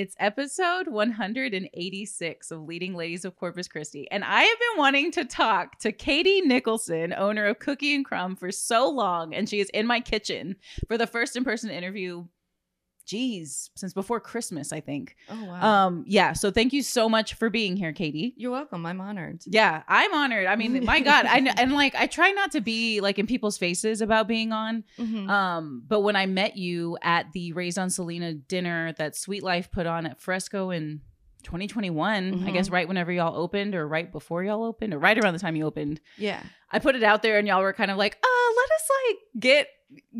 It's episode 186 of Leading Ladies of Corpus Christi. And I have been wanting to talk to Katie Nicholson, owner of Cookie and Crumb, for so long. And she is in my kitchen for the first in person interview geez, since before Christmas, I think. Oh wow. Um, yeah. So thank you so much for being here, Katie. You're welcome. I'm honored. Yeah, I'm honored. I mean, my God, I and like I try not to be like in people's faces about being on. Mhm. Um, but when I met you at the Raised on Selena dinner that Sweet Life put on at Fresco in 2021, I Mhm. guess right whenever y'all opened, or right before y'all opened, or right around the time you opened, yeah. I put it out there, and y'all were kind of like, "Uh, let us like get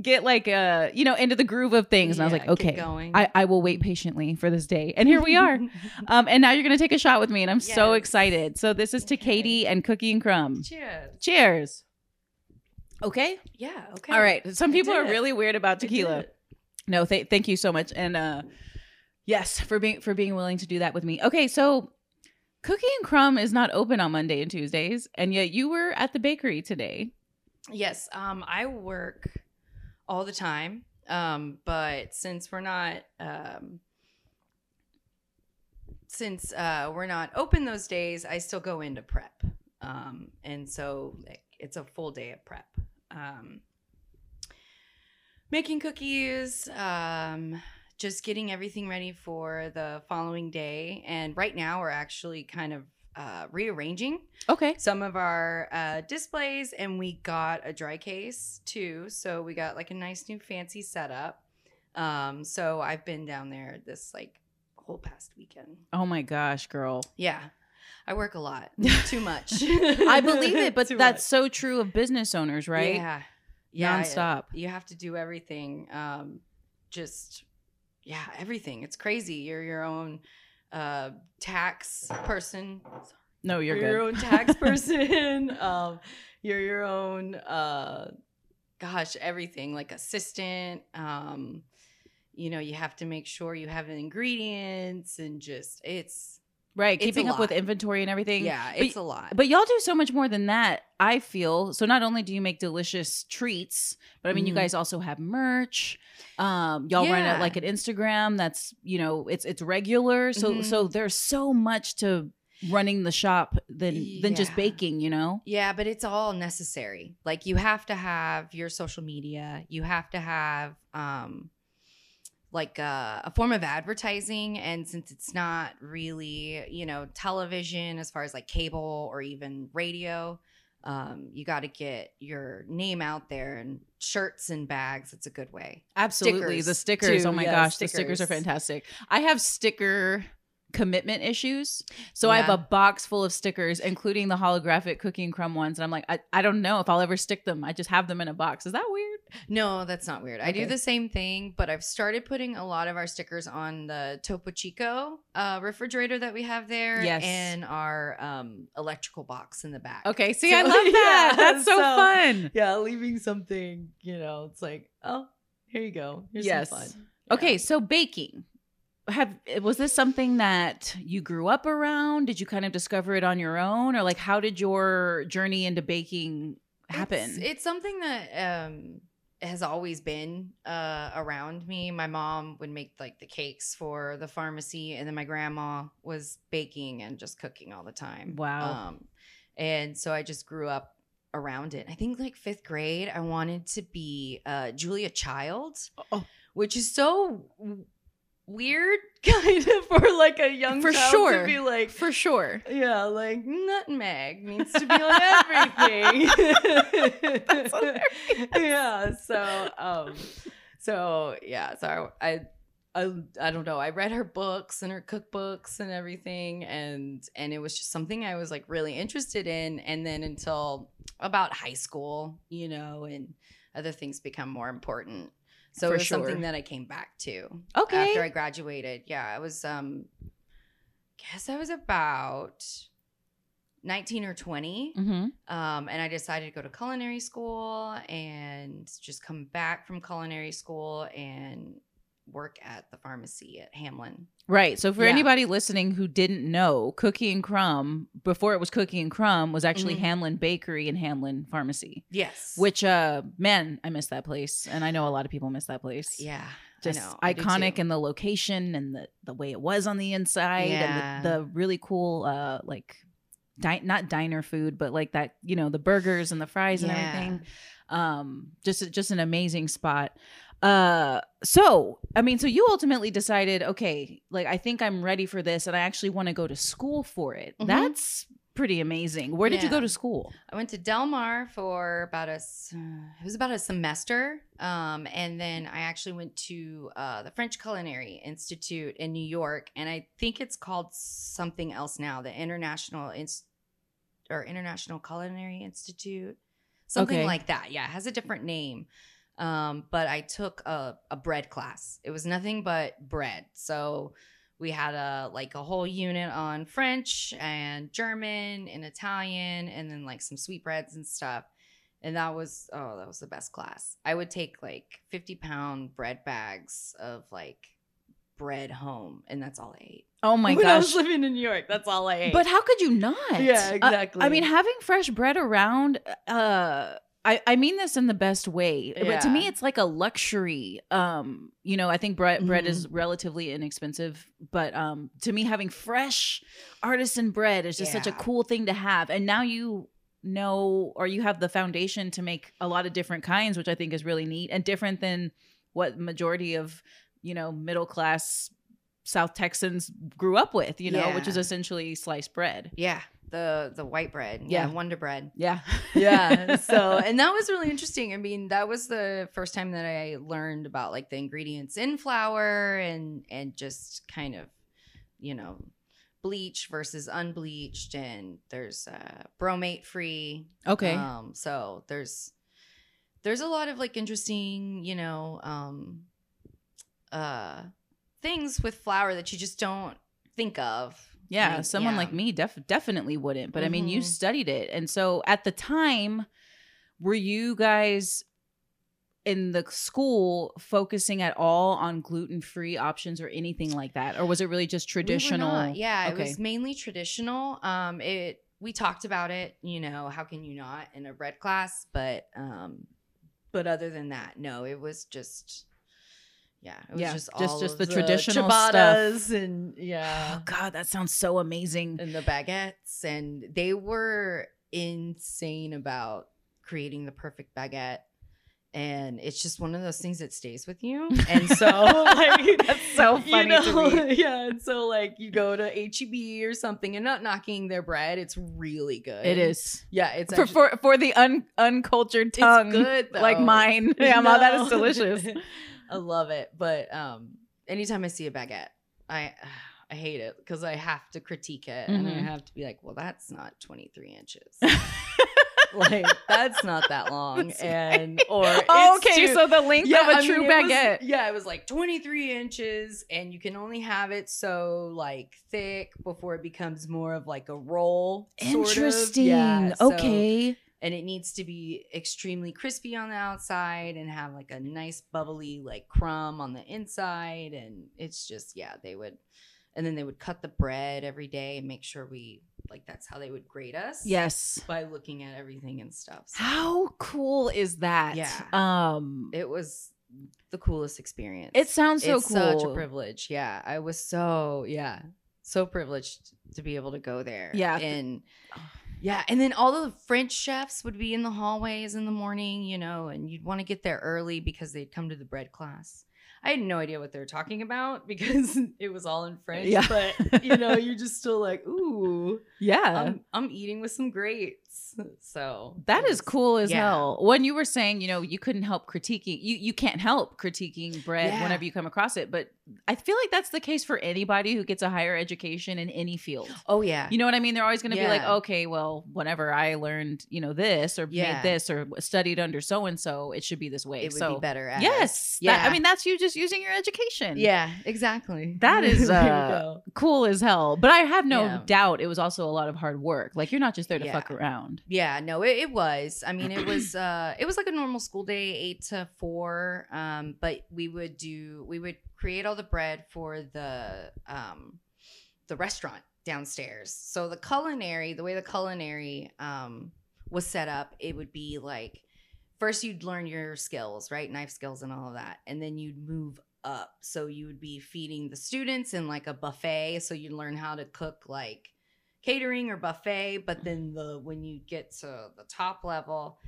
get like uh you know into the groove of things," and I was like, "Okay." going. I, I will wait patiently for this day. And here we are. um, and now you're going to take a shot with me. And I'm so excited. So this is to Okay. Katie and Cookie and Crumb. Cheers. Cheers. Okay. Yeah. Okay. All right. Some I people are really weird about tequila. No, th- thank you so much. And uh, yes, for being for being willing to do that with me. Okay, so Cookie and Crumb is not open on Monday and Tuesdays, and yet you were at the bakery today. Yes. Um, I work all the time. Um, but since we're not um since uh we're not open those days, I still go into prep. Um, and so like, it's a full day of prep. Um making cookies, um just getting everything ready for the following day. And right now we're actually kind of uh, rearranging Okay. some of our uh, displays and we got a dry case too so we got like a nice new fancy setup um so i've been down there this like whole past weekend Oh my gosh, girl. yeah i work a lot too much I believe it, but that's much. so true of business owners, right? yeah yeah Nonstop. you have to do everything um just yeah everything it's crazy you're your own uh tax person No, you're you're your own tax person. um, you're your own, uh, gosh, everything like assistant. Um, you know, you have to make sure you have the ingredients and just it's Right, It's keeping up with inventory and everything. yeah, But- it's a lot. But y'all do so much more than that, I feel. So not only do you make delicious treats, but I mean you Mhm. guys also have merch. Um y'all run it like an Instagram that's, you know, it's it's regular. So Mhm. so there's so much to running the shop than than just baking, you know? Yeah, but it's all necessary. Like you have to have your social media. You have to have um like a, a form of advertising and since it's not really, you know, television as far as like cable or even radio, um you got to get your name out there and shirts and bags. It's a good way. Absolutely. the Stickers, stickers. too. oh my Yeah, gosh, the stickers are fantastic. I have sticker commitment issues. So I have a box full of stickers, including the holographic Cookie and Crumb ones. And I'm like, I, I don't know if I'll ever stick them. I just have them in a box. Is that weird? No, that's not weird. I do the same thing, but I've started putting a lot of our stickers on the Topo Chico uh, refrigerator that we have there, Yes. and our um, electrical box in the back. Okay, see, So- I love that. yeah, That's so, so- fun. yeah, leaving something, you know, it's like, oh, here you go. Here's Yes. some fun. Okay, Yeah. so baking. Have was this something that you grew up around? Did you kind of discover it on your own, or like how did your journey into baking happen? It's, it's something that um, has always been uh, around me. My mom would make like the cakes for the pharmacy, and then my grandma was baking and just cooking all the time. Wow. Um, and so I just grew up around it. I think like fifth grade, I wanted to be uh, Julia Child, Oh. which is so weird, kind of for like a young For child sure. to be like. For sure. Yeah, like nutmeg needs to be on everything. Yeah, so um so yeah, so I I I don't know. I read her books and her cookbooks and everything and and it was just something I was like really interested in and then until about high school, you know, and other things become more important. So For it was sure. something that I came back to Okay. after I graduated. Yeah, I was um I guess I was about 19 or 20. mm-hmm. Um, and I decided to go to culinary school and just come back from culinary school and work at the pharmacy at Hamlin. Right. So for Yeah. anybody listening who didn't know, Cookie and Crumb, before it was Cookie and Crumb, was actually Mhm. Hamlin Bakery and Hamlin Pharmacy. Yes. Which uh man, I miss that place. And I know a lot of people miss that place. yeah. just know, I iconic in the location and the the way it was on the inside Yeah. and the, the really cool uh like di- not diner food but like that you know the burgers and the fries and Yeah. everything um just just an amazing spot uh so i mean so you ultimately decided okay like i think i'm ready for this and i actually want to go to school for it Mhm. that's pretty amazing where did you go to school I went to Del Mar for about a it was about a semester, um, and then I actually went to uh, the French Culinary Institute in New York, and I think it's called something else now, the International Inst- or International Culinary Institute, something Okay. like that. Yeah, it has a different name. Um, but I took a, a bread class. It was nothing but bread. So we had a like a whole unit on French and German and Italian and then like some sweetbreads and stuff. And that was oh, that was the best class. I would take like 50 pound bread bags of like bread home, and that's all I ate. oh my when I gosh was living in New York, that's all I ate. But how could you not? Yeah, Uh, exactly. I mean, having fresh bread around, uh, I, I mean this in the best way. But to me, it's like a luxury. Um, you know, I think bread bread is Mm-hmm. relatively inexpensive, but um, to me, having fresh artisan bread is just such a cool thing to have. And now you know, or you have the foundation to make a lot of different kinds, which I think is really neat and different than what majority of you know middle class South Texans grew up with. You know, which is essentially sliced bread. yeah, the the white bread, yeah, Yeah. Wonder Bread. Yeah. yeah so and that was really interesting i mean that was the first time that i learned about like the ingredients in flour and and just kind of you know bleach versus unbleached and there's uh bromate free okay. um so there's there's a lot of like interesting you know um uh things with flour that you just don't think of yeah, Like, someone yeah. like me def- definitely wouldn't. But I mean, you Mhm. studied it. And so at the time, were you guys in the school focusing at all on gluten-free options or anything like that? Or was it really just traditional? not. Yeah, it was mainly traditional. Um, it we talked about it. You know, how can you not in a bread class? But um, but other than that, no, it was just. Yeah, it was Yeah, just just- all just of the traditional stuff. and Oh yeah, god, that sounds so amazing. and the baguettes, and they were insane about creating the perfect baguette. And it's just one of those things that stays with you. And so, like, That's so you funny to me. Yeah, and so like you go to HEB or something, and not knocking their bread, it's really good. It is. Yeah, it's For, actually, for for the un, uncultured tongue it's good like mine. Yeah, Ma, that is delicious. I love it, but um, anytime I see a baguette, I I hate it because I have to critique it, and I Mhm. have to be like, well, that's not twenty three inches. like that's not that long, and or Oh, okay, too- so the length of a I true mean, it was- baguette. yeah, it was like 23 inches, and you can only have it so like thick before it becomes more of like a roll. sort of. Interesting. Yeah, so- okay. And it needs to be extremely crispy on the outside and have like a nice bubbly like crumb on the inside. And it's just yeah, they would, and then they would cut the bread every day and make sure we like that's how they would grade us. Yes. by looking at everything and stuff. So How cool is that? Yeah. Um it was the coolest experience. it sounds so it's cool. such a privilege. Yeah, I was so yeah, so privileged to be able to go there. Yeah. and yeah, and then all the French chefs would be in the hallways in the morning, you know, and you'd want to get there early because they'd come to the bread class. I had no idea what they were talking about because it was all in French. Yeah. But you know, you're just still like, ooh, Yeah. I'm, I'm eating with some So that it is cool as yeah. hell. When you were saying, you know, you couldn't help critiquing, you you can't help critiquing bread Yeah. whenever you come across it, but I feel like that's the case for anybody who gets a higher education in any field. Oh yeah, You know what I mean? They're always going to be like, okay, well, whenever I learned, you know, this or Yeah. made this or studied under so and so, it should be this way. it would so, be better. Yes, yeah. that- I mean, that's you just using your education. yeah, exactly. That is, uh, cool as hell. But I have no Yeah. doubt it was also a lot of hard work. Like you're not just there to Yeah. fuck around. Yeah, no, it, it was. I mean, it was uh it was like a normal school day, eight to four. Um, but we would do we would create all the bread for the um the restaurant downstairs. So the culinary, the way the culinary um was set up, it would be like first you'd learn your skills, right? Knife skills and all of that. And then you'd move up. So you would be feeding the students in like a buffet. So you'd learn how to cook like catering or buffet. But then the when you get to the top level,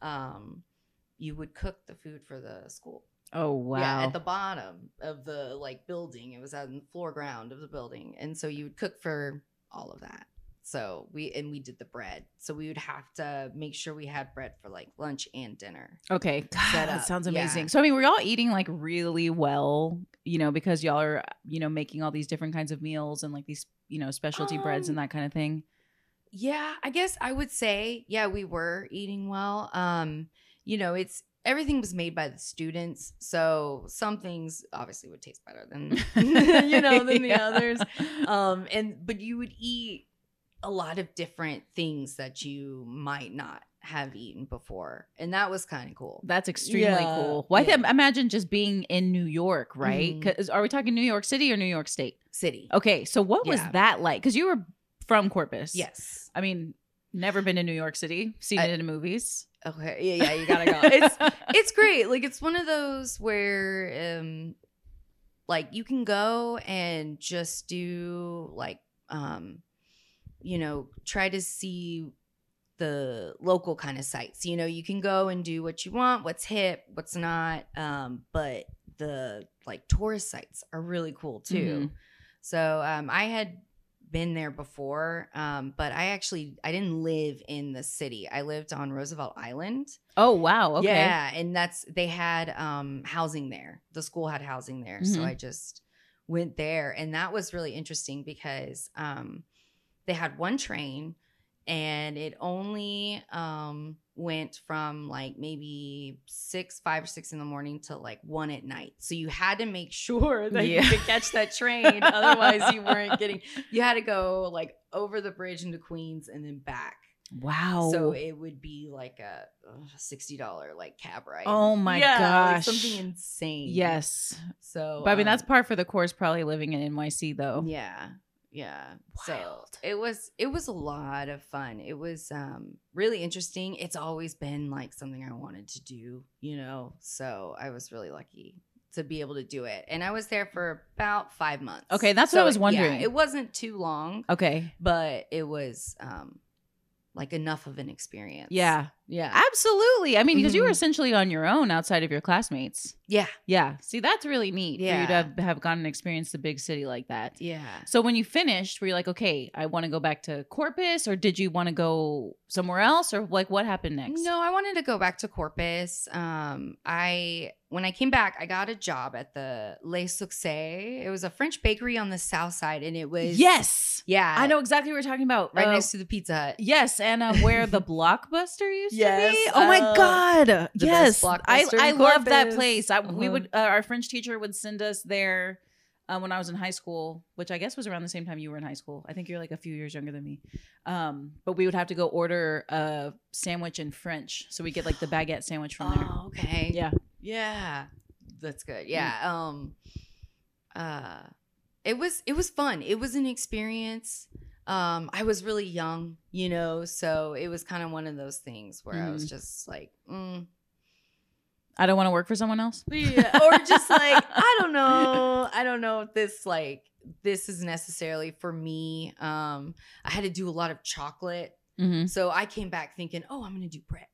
um, you would cook the food for the school. Oh wow. Yeah, at the bottom of the like building. It was on the floor ground of the building. And so you would cook for all of that. So we and we did the bread. So we would have to make sure we had bread for like lunch and dinner. Okay. God, that sounds Yeah. amazing. So I mean, we're all eating like really well, you know, because y'all are, you know, making all these different kinds of meals and like these, you know, specialty breads and Um, that kind of thing. Yeah, I guess I would say, yeah, we were eating well. Um, you know, it's everything was made by the students. So some things obviously would taste better than you know, than the Yeah. others. um and but you would eat a lot of different things that you might not have eaten before and that was kind of cool That's extremely Yeah, cool. Well, I yeah. imagine just being in New York, right? Mhm. 'Cause- are we talking New York City or New York State? city Okay, so what was that like? Because you were from Corpus. yes I mean, never been to New York City. Seen I- it in movies. okay yeah yeah you gotta go it's it's great like it's one of those where um like you can go and just do like um you know try to see the local kind of sites you know you can go and do what you want what's hip what's not um but the like tourist sites are really cool too so um i had been there before um but i actually i didn't live in the city i lived on roosevelt island Oh wow. Okay. yeah, and that's they had um housing there. The school had housing there. So Mhm. I just went there and that was really interesting because um they had one train and it only um went from like maybe six, five or six in the morning to like one at night. So you had to make sure that Yeah. you could catch that train. Otherwise you weren't getting you had to go like over the bridge into Queens and then back. Wow. So it would be like a uh, sixty dollar like cab ride. Oh my Yeah, like gosh. something insane. yes. So, But I mean, um, that's par for the course. Probably living in NYC though. yeah, yeah. So it was it was a lot of fun. It was um really interesting. It's always been like something I wanted to do, you know. So I was really lucky to be able to do it, and I was there for about five months. Okay, that's what I was yeah, wondering. it wasn't too long, Okay. but it was um like enough of an experience. Yeah. Yeah, Absolutely. I mean, because you were Mhm. essentially on your own outside of your classmates. yeah, Yeah. See, that's really neat for you Yeah. to have, have gone and experienced the big city like that. yeah. So when you finished, were you like, okay, I want to go back to Corpus, or did you want to go somewhere else, or like what happened next? No, I wanted to go back to Corpus. Um, I when I came back, I got a job at the Le Succès. It was a French bakery on the south side, and it was Yes, yeah, I know exactly what you're talking about. right Uh, next to the Pizza Hut. Yes, and uh, where the Blockbuster used Yes, to be. Oh my uh, god! Yes, I I love that place. I, We Uh-huh. would uh, our French teacher would send us there uh, when I was in high school, which I guess was around the same time you were in high school. I think you're like a few years younger than me. Um, but we would have to go order a sandwich in French, so we get like the baguette sandwich from there. Oh, okay. Yeah. Yeah. That's good. Yeah. Um uh it was it was fun. It was an experience. Um I was really young, you know, so it was kind of one of those things where I was just like, mm, I don't want to work for someone else. yeah, or just like I don't know. I don't know if this like this is necessarily for me. Um I had to do a lot of chocolate Mm-hmm. so I came back thinking, oh, I'm gonna do bread,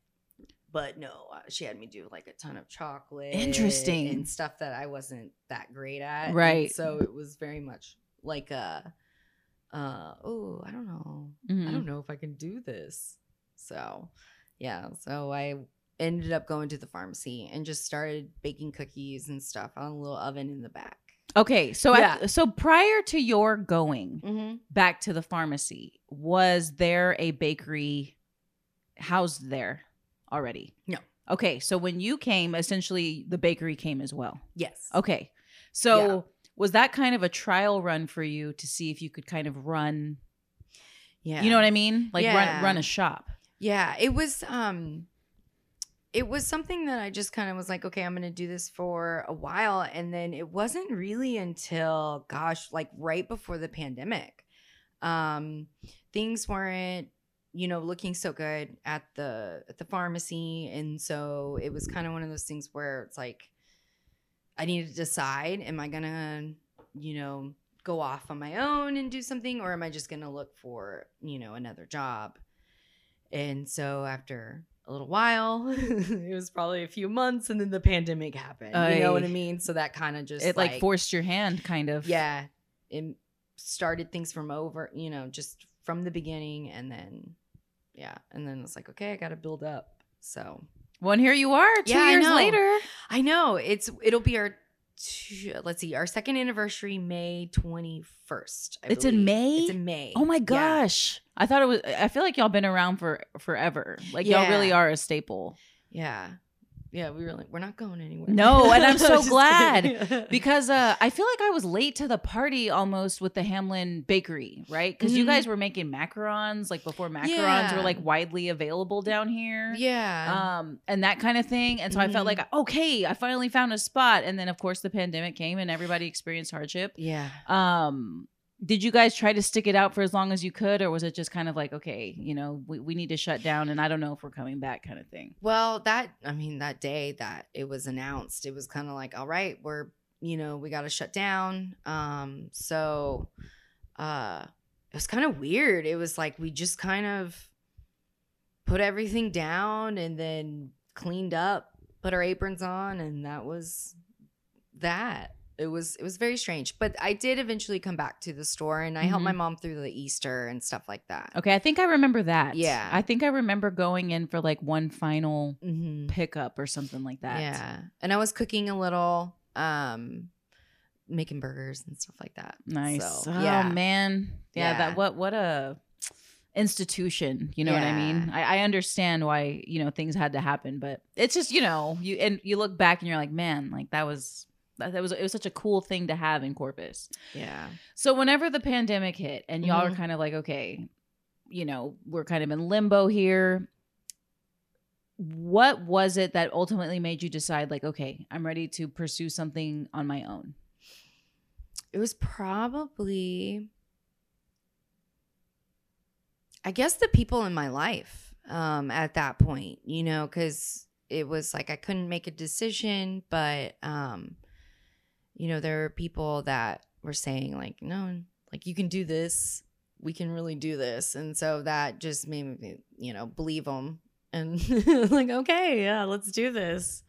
but no, uh, she had me do like a ton of chocolate, Interesting. and stuff that I wasn't that great at. And Right. so it was very much like a, uh, oh, I don't know, Mm-hmm. I don't know if I can do this. So, yeah, so I ended up going to the pharmacy and just started baking cookies and stuff on a little oven in the back. Okay, so Yeah. at, so prior to your going Mm-hmm. back to the pharmacy, was there a bakery housed there already? No. Okay, so when you came, essentially the bakery came as well. Yes. Okay, so Yeah. Was that kind of a trial run for you to see if you could kind of run? Yeah. You know what I mean? Like run run a shop. Yeah, it was um it was something that I just kind of was like, okay, I'm going to do this for a while and then it wasn't really until gosh, like right before the pandemic. Um things weren't you know looking so good at the at the pharmacy and so it was kind of one of those things where it's like I needed to decide: Am I gonna, you know, go off on my own and do something, or am I just gonna look for, you know, another job? And so after a little while, it was probably a few months, and then the pandemic happened. you know what I mean? So that kind of just it like, forced your hand, kind of. yeah, it started things from over, you know, just from the beginning, and then yeah, and then it's like okay, I got to build up. So Well, and here you are, two Yeah, I years know. later. I know it's it'll be our two, let's see our second anniversary May twenty first. It's in May? It's in May. Oh my Yeah. gosh. I thought it was I feel like y'all been around for forever. Like y'all really are a staple. Yeah, yeah. We were like, we're not going anywhere. No, and I'm so glad. Because uh I feel like I was late to the party almost with the Hamlin bakery, right? Because you Mhm. guys were making macarons like before macarons Yeah. were like widely available down here. yeah, Um, and that kind of thing. And so I felt Mhm. like, okay, I finally found a spot. And then of course the pandemic came and everybody experienced hardship. yeah. Um, did you guys try to stick it out for as long as you could, or was it just kind of like, okay, you know, we, we need to shut down and I don't know if we're coming back kind of thing? Well, that I mean, that day that it was announced, it was kind of like, all right, we're you know we got to shut down. Um, so uh, it was kind of weird. It was like we just kind of put everything down and then cleaned up, put our aprons on, and that was that. It was it was very strange, but I did eventually come back to the store and I helped Mhm. my mom through the Easter and stuff like that. Okay, I think I remember that. Yeah. I think I remember going in for like one final Mm-hmm. pickup or something like that. Yeah. And I was cooking a little, um, making burgers and stuff like that. Nice. So, oh yeah. man. Yeah, Yeah. that what what a institution. You know what I mean? I, I understand why, you know, things had to happen, but it's just, you know, you and you look back and you're like, man, like that was that, was it was such a cool thing to have in Corpus. Yeah. So whenever the pandemic hit and y'all are Mhm. kind of like, okay, you know, we're kind of in limbo here. What was it that ultimately made you decide, like, okay, I'm ready to pursue something on my own? It was probably, I guess, the people in my life um, at that point, you know, because it was like I couldn't make a decision, but, um, you know, there are people that were saying, like, no, like, you can do this. We can really do this. And so that just made me, you know, believe them. And like, okay, yeah, let's do this.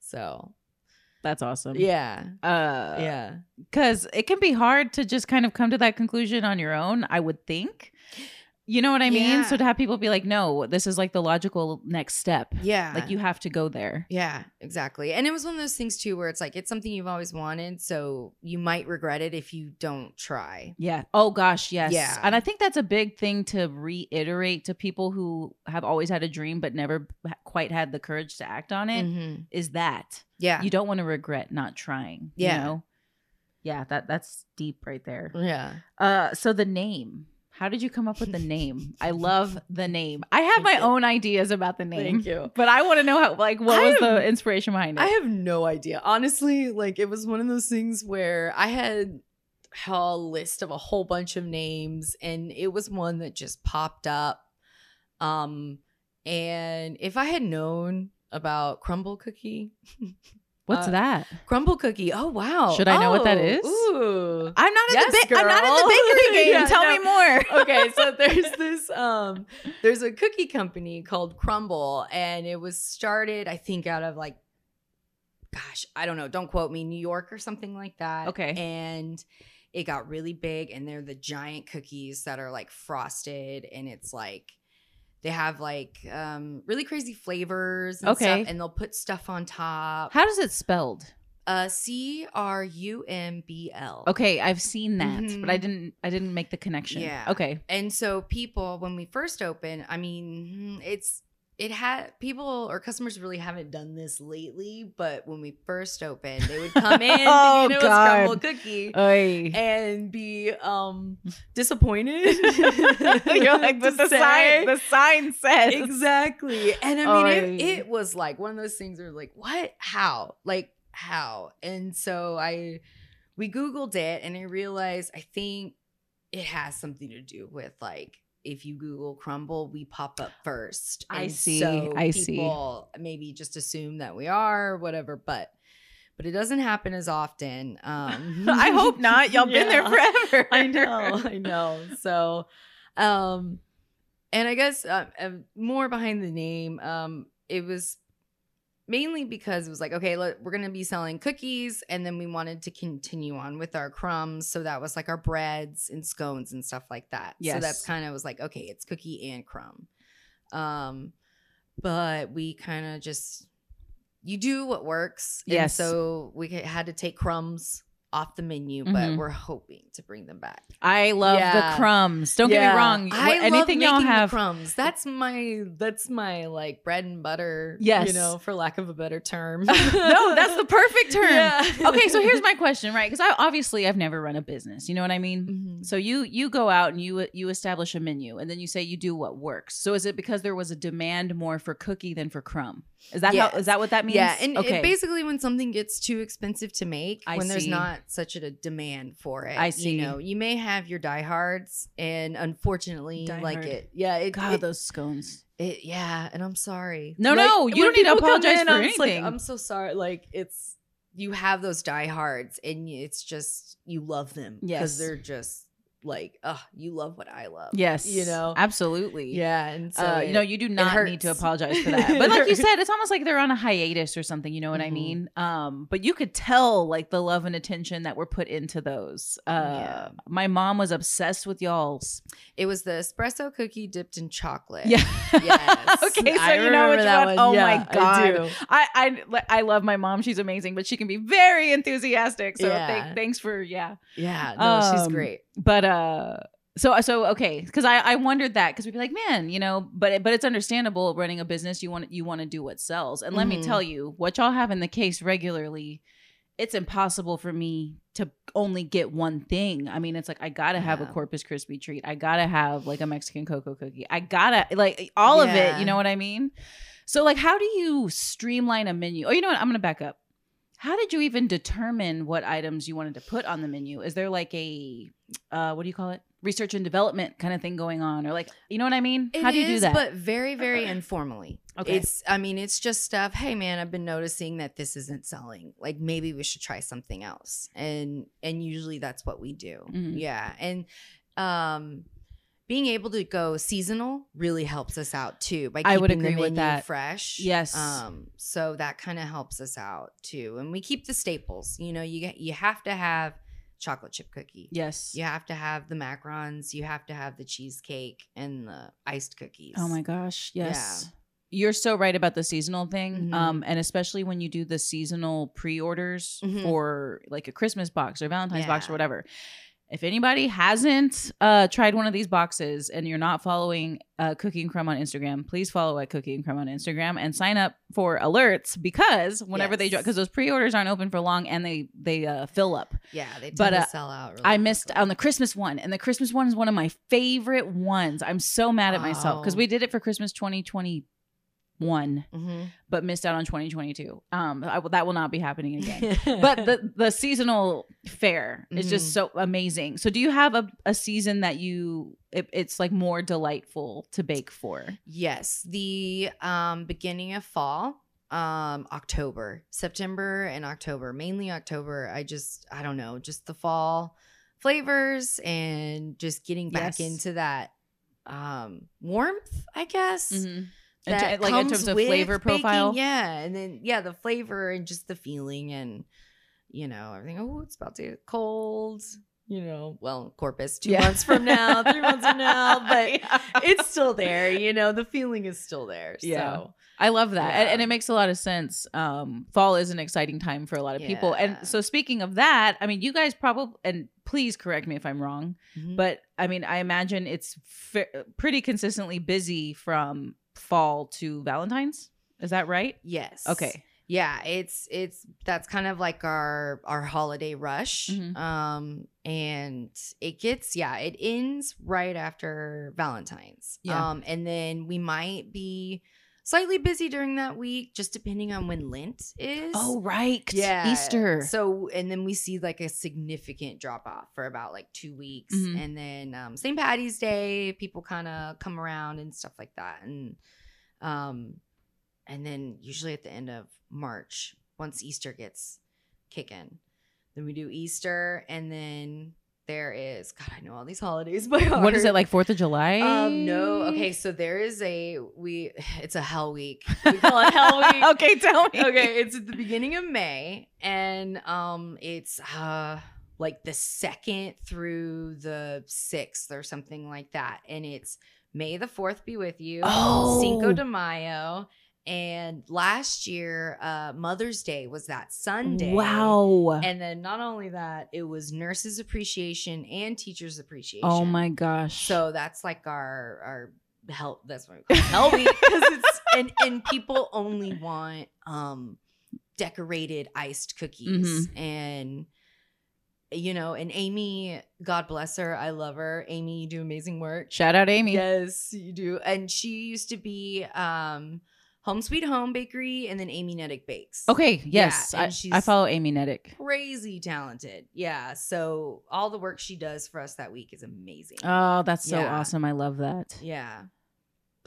So, That's awesome. yeah. Uh, Yeah. because it can be hard to just kind of come to that conclusion on your own i would think you know what i mean so to have people be like no this is like the logical next step Yeah. like you have to go there Yeah, exactly. And it was one of those things too where it's like it's something you've always wanted, so you might regret it if you don't try. yeah oh gosh yes Yeah. and i think that's a big thing to reiterate to people who have always had a dream but never quite had the courage to act on it. Is Mhm. that Yeah. you don't want to regret not trying you Yeah. know? yeah that that's deep right there yeah. Uh, so the name. How did you come up with the name? I love the name. I have my you. own ideas about the name, Thank you. but I want to know how. Like, what I was have- the inspiration behind it? I have no idea. Honestly, like it was one of those things where I had a list of a whole bunch of names and it was one that just popped up. Um and if I had known about Crumbl cookie, What's uh, that? Crumbl cookie. Oh wow. Should I know what that Oh. Ooh. I'm not in Yes, the ba- I'm not in the bakery game. Yeah, Tell no. me more. okay, so there's this um there's a cookie company called Crumbl and it was started I think out of like gosh, I don't know, don't quote me, New York or something like that. Okay. And it got really big and they're the giant cookies that are like frosted and it's like they have like um really crazy flavors and Okay. stuff and they'll put stuff on top. How does it spelled? Uh C R U M B L. Okay, I've seen that, but I Mhm. didn't. I didn't make the connection. Yeah. Okay. And so people, when we first opened, I mean, it's it had people or customers really haven't done this lately, but when we first opened, they would come in Oh, it was God. Crumbl cookie Oy. and be um disappointed. You're like, but the say. sign. The sign says exactly. And I mean, it, it was like one of those things where like, what? How? Like how? And so I we Googled it and I realized I think it has something to do with like if you Google Crumbl, we pop up first. I see, So I see. maybe just assume that we are, whatever. But but it doesn't happen as often. Um, I hope not. Y'all been there forever. I know, I know. So, um, and I guess uh, uh, more behind the name, um, it was mainly because it was like, okay, let, we're gonna be selling cookies, and then we wanted to continue on with our crumbs. So that was like our breads and scones and stuff like that. So that's kind of was like, okay, it's cookie and crumb. Um, but we kind of just you do what works. And Yes. so we had to take crumbs off the menu, but Mhm. we're hoping to bring them back. I love Yeah. the crumbs. Don't get me wrong. I anything love y'all have. the crumbs. That's my that's my like bread and butter. Yes. you know, for lack of a better term. no, that's the perfect term. Yeah. okay, so here's my question, right? Because I obviously I've never run a business. You know what I mean? Mhm. So you you go out and you you establish a menu, and then you say you do what works. So is it because there was a demand more for cookie than for crumb? Is that how? Yes. Is that what that means? Yeah, and okay. it basically when something gets too expensive to make, I when there's not such a demand for it, I see. You know, you may have your diehards, and unfortunately, like Diehard. it, yeah, it, God, it, those scones. it- yeah, and I'm sorry. No, Like, no, you don't need to apologize in, for I'm just like, anything. I'm so sorry. Like it's you have those diehards, and it's just you love them Yes. because they're just like, oh, you love what I love. Yes, you know, absolutely. yeah, and so uh, it- no, you do not need to apologize for that. But like you said, it's almost like they're on a hiatus or something. You know what I Mhm. mean? Um, but you could tell like the love and attention that were put into those. Uh, Yeah. my mom was obsessed with y'all's. it was the espresso cookie dipped in chocolate. Yeah. Yes. okay, so I you know which that one. Oh Yeah, my I god. do. I, I I love my mom. She's amazing, but she can be very enthusiastic. So Yeah. thank, thanks for yeah. Yeah, no, she's Um, great. But uh so so okay, because I I wondered that because we'd be like, man, you know, but but it's understandable running a business. You want you want to do what sells, and let me Mhm. tell you, what y'all have in the case regularly, it's impossible for me to only get one thing. I mean, it's like I gotta have a Corpus Crispy treat. I gotta have like a Mexican cocoa cookie. I gotta like all of it. You know what I mean? So like, how do you streamline a menu? Oh, you know what? I'm gonna back up. How did you even determine what items you wanted to put on the menu? Is there like a uh, what do you call it? Research and development kind of thing going on, or like, you know what I mean? How It do you do is, that? But very, very informally. Okay. It's I mean, it's just stuff, hey man, I've been noticing that this isn't selling. Like maybe we should try something else. And and usually that's what we do. Mhm. Yeah. And um being able to go seasonal really helps us out too by keeping I would the agree with menu that. fresh. Yes. Um, so that kind of helps us out too. And we keep the staples. You know, you you have to have chocolate chip cookie. yes. You have to have the macarons. You have to have the cheesecake and the iced cookies. Oh my gosh. Yes. You're so right about the seasonal thing. Mhm. Um, and especially when you do the seasonal pre-orders Mhm. for like a Christmas box or Valentine's box or whatever. If anybody hasn't uh, tried one of these boxes and you're not following uh, Cookie and Crumb on Instagram, please follow at Cookie and Crumb on Instagram and sign up for alerts because whenever they drop, because those pre-orders aren't open for long and they they uh, fill up. Yeah, they But, uh, sell out. Really I missed quickly. on the Christmas one, and the Christmas one is one of my favorite ones. I'm so mad at myself because Oh. we did it for Christmas 2021, Mhm. but missed out on 2022. Um, I, will- that will not be happening again. but the the seasonal fair is just Mhm. so amazing. So, do you have a, a season that you it, it's like more delightful to bake for? yes, the um beginning of fall, um October, September and October, mainly October. I just I don't know, just the fall flavors and just getting back Yes. into that um warmth, I guess. Mhm. That ter- like in terms of flavor baking. profile. Yeah, and then yeah, the flavor and just the feeling and you know everything. Oh, it's about to get cold. You know, well, Corpus two Yeah. months from now, three months from now, but Yeah. it's still there. You know, the feeling is still there. Yeah. So I love that. And, Yeah. and it makes a lot of sense. Um, fall is an exciting time for a lot of people. And so speaking of that, I mean, you guys probably, and please correct me if I'm wrong, mhm. but I mean, I imagine it's fa- pretty consistently busy from fall to Valentine's. Is that right? yes, Okay. yeah it's it's that's kind of like our our holiday rush Mhm. um and it gets yeah it ends right after valentine's Yeah. um and then we might be slightly busy during that week just depending on when lent is Oh, right. yeah Easter. so and then we see like a significant drop off for about like two weeks Mhm. and then um st patty's day people kind of come around and stuff like that and um and then usually at the end of march once easter gets kick in. Then we do Easter, and then there is God. I know all these holidays by heart. What is it like Fourth of July? Um, no. Okay, so there is a we. It's a Hell Week. We call it Hell Week. okay, tell me. okay, it's at the beginning of May, and um, it's uh like the second through the sixth or something like that, and it's May the fourth be with you. Oh. Cinco de Mayo. And last year, uh, Mother's Day was that Sunday. Wow. And then not only that, it was Nurses Appreciation and Teachers Appreciation. oh my gosh. So that's like our our help. That's what we call it, because it's and and people only want um decorated iced cookies Mm-hmm. and you know and Amy, God bless her, I love her. Amy, you do amazing work. shout out Amy. Yes, you do. And she used to be um Home Sweet Home Bakery and then Amy Nedick Bakes. Okay, yes. and I, she's- I follow Amy Nedick. Crazy talented. Yeah. So all the work she does for us that week is amazing. Oh, that's so Yeah. awesome. I love that. yeah.